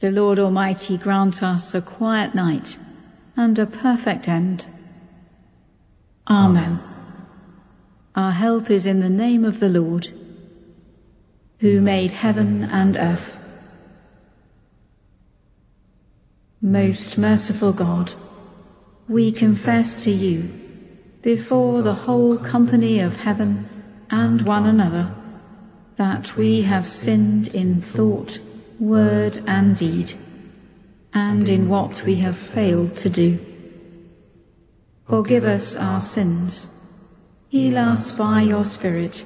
The Lord Almighty grant us a quiet night and a perfect end. Amen. Our help is in the name of the Lord, who made heaven and earth. Most merciful God, we confess to you, before the whole company of heaven and one another, that we have sinned in thought, word and deed, and in what we have failed to do. Forgive us our sins, heal us by your Spirit,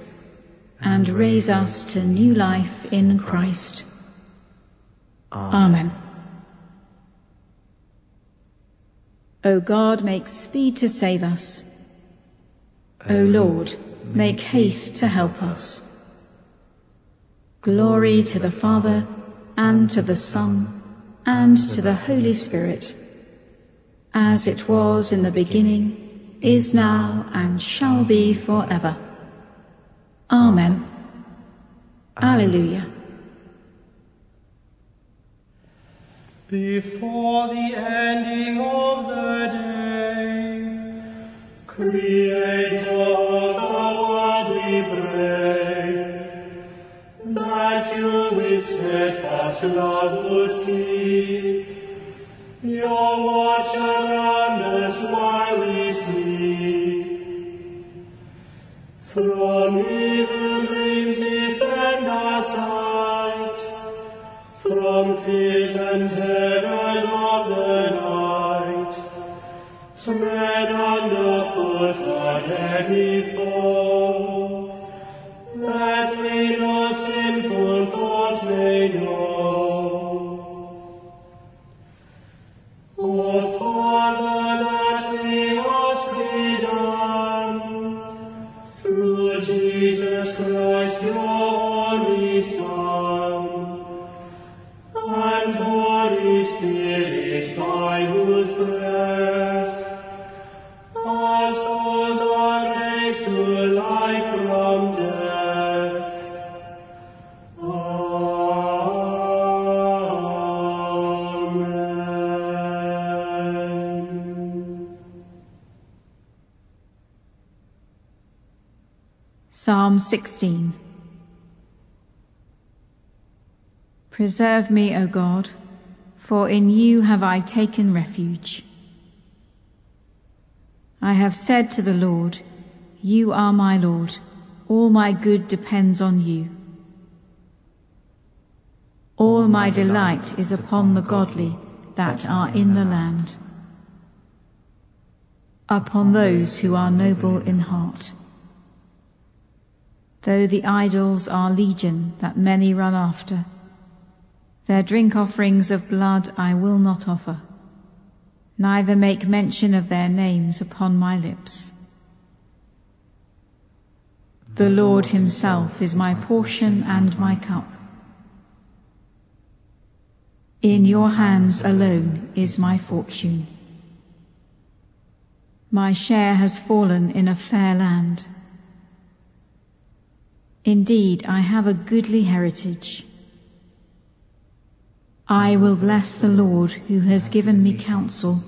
and raise us to new life in Christ. Amen. O God, make speed to save us. O Lord, make haste to help us. Glory to the Father, and to the Son, and to the Holy Spirit, as it was in the beginning, is now, and shall be forever. Amen. Alleluia. Before the ending of the day, Creator steadfast love would keep your watch around us while we sleep. From evil dreams defend our sight, from fears and terrors of the night. Tread underfoot our deadly foe, Jesus Christ, your only Son, Psalm 16 Preserve me, O God, for in you have I taken refuge. I have said to the Lord, You are my Lord, all my good depends on you. All my delight is upon the godly that are in the land, upon those who are noble in heart. Though the idols are legion that many run after, their drink offerings of blood I will not offer, neither make mention of their names upon my lips. The Lord himself is my portion and my cup. In your hands alone is my fortune. My share has fallen in a fair land. Indeed, I have a goodly heritage. I will bless the Lord who has given me counsel.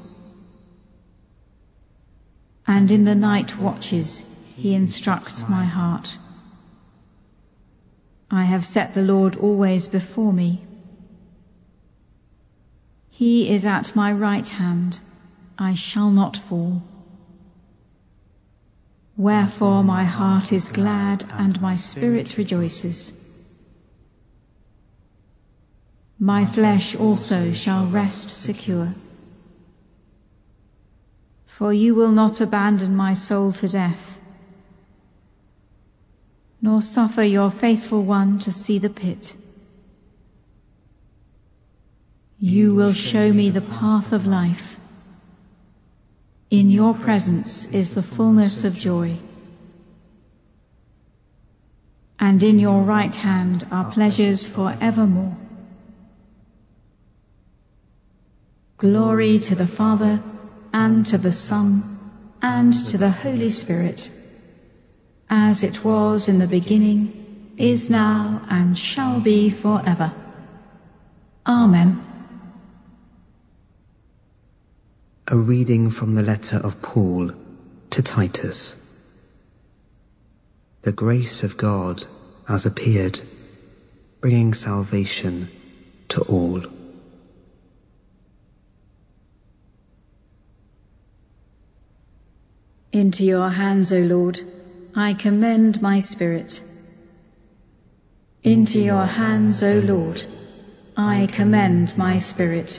And in the night watches he instructs my heart. I have set the Lord always before me. He is at my right hand. I shall not fall. Wherefore my heart is glad and my spirit rejoices. My flesh also shall rest secure. For you will not abandon my soul to death, nor suffer your faithful one to see the pit. You will show me the path of life. In your presence is the fullness of joy. And in your right hand are pleasures for evermore. Glory to the Father, and to the Son, and to the Holy Spirit, as it was in the beginning, is now, and shall be forever. Amen. A reading from the letter of Paul to Titus. The grace of God has appeared, bringing salvation to all. Into your hands, O Lord, I commend my spirit. Into your hands, O Lord, I commend my spirit.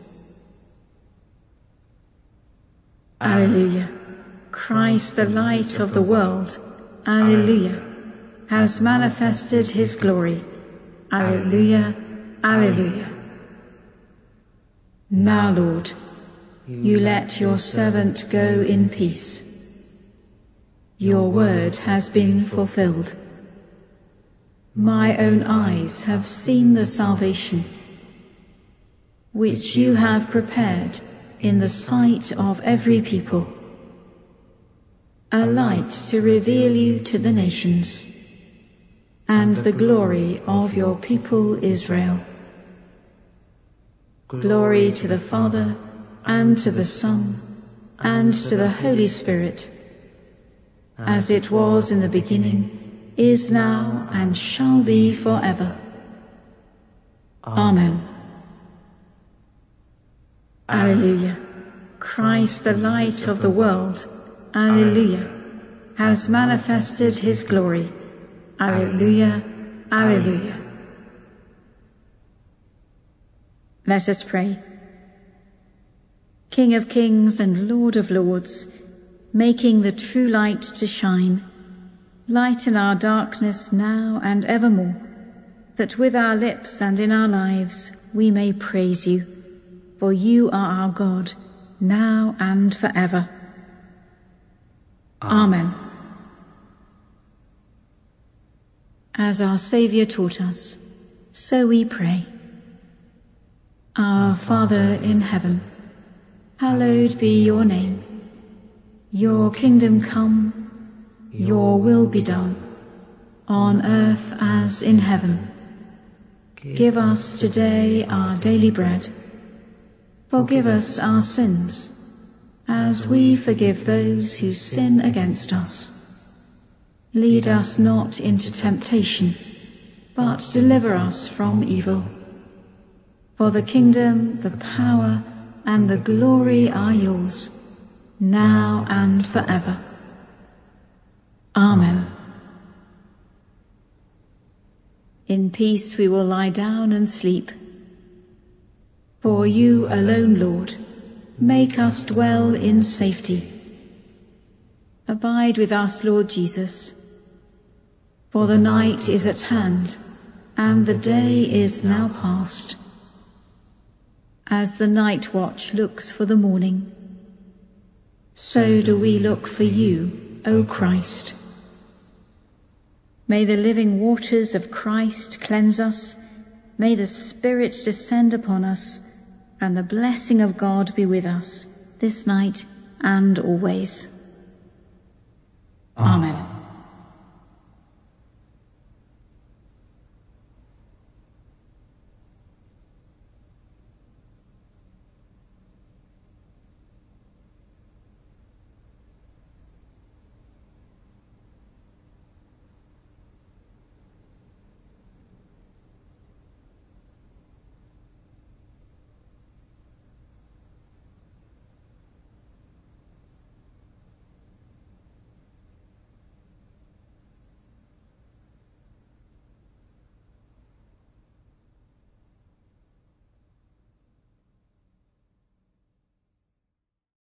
Alleluia. Christ, the light of the world, Alleluia, has manifested his glory. Alleluia, Alleluia. Now, Lord, you let your servant go in peace. Your word has been fulfilled. My own eyes have seen the salvation which you have prepared in the sight of every people, a light to reveal you to the nations, and the glory of your people Israel. Glory to the Father, and to the Son, and to the Holy Spirit, as it was in the beginning, is now, and shall be forever. Amen. Alleluia. Christ, the light of the world, Alleluia, has manifested his glory. Alleluia, Alleluia. Let us pray. King of kings and Lord of lords, making the true light to shine, lighten our darkness now and evermore, that with our lips and in our lives we may praise you, for you are our God, now and forever. Amen. As our Saviour taught us, so we pray. Our Father in heaven, hallowed be your name. Your kingdom come, your will be done, on earth as in heaven. Give us today our daily bread. Forgive us our sins, as we forgive those who sin against us. Lead us not into temptation, but deliver us from evil. For the kingdom, the power, and the glory are yours, now and forever. Amen. In peace we will lie down and sleep. For you alone, Lord, make us dwell in safety. Abide with us, Lord Jesus. For the night is at hand, and the day is now past. As the night watch looks for the morning, so do we look for you, O Christ. May the living waters of Christ cleanse us. May the Spirit descend upon us, and the blessing of God be with us this night and always. Amen.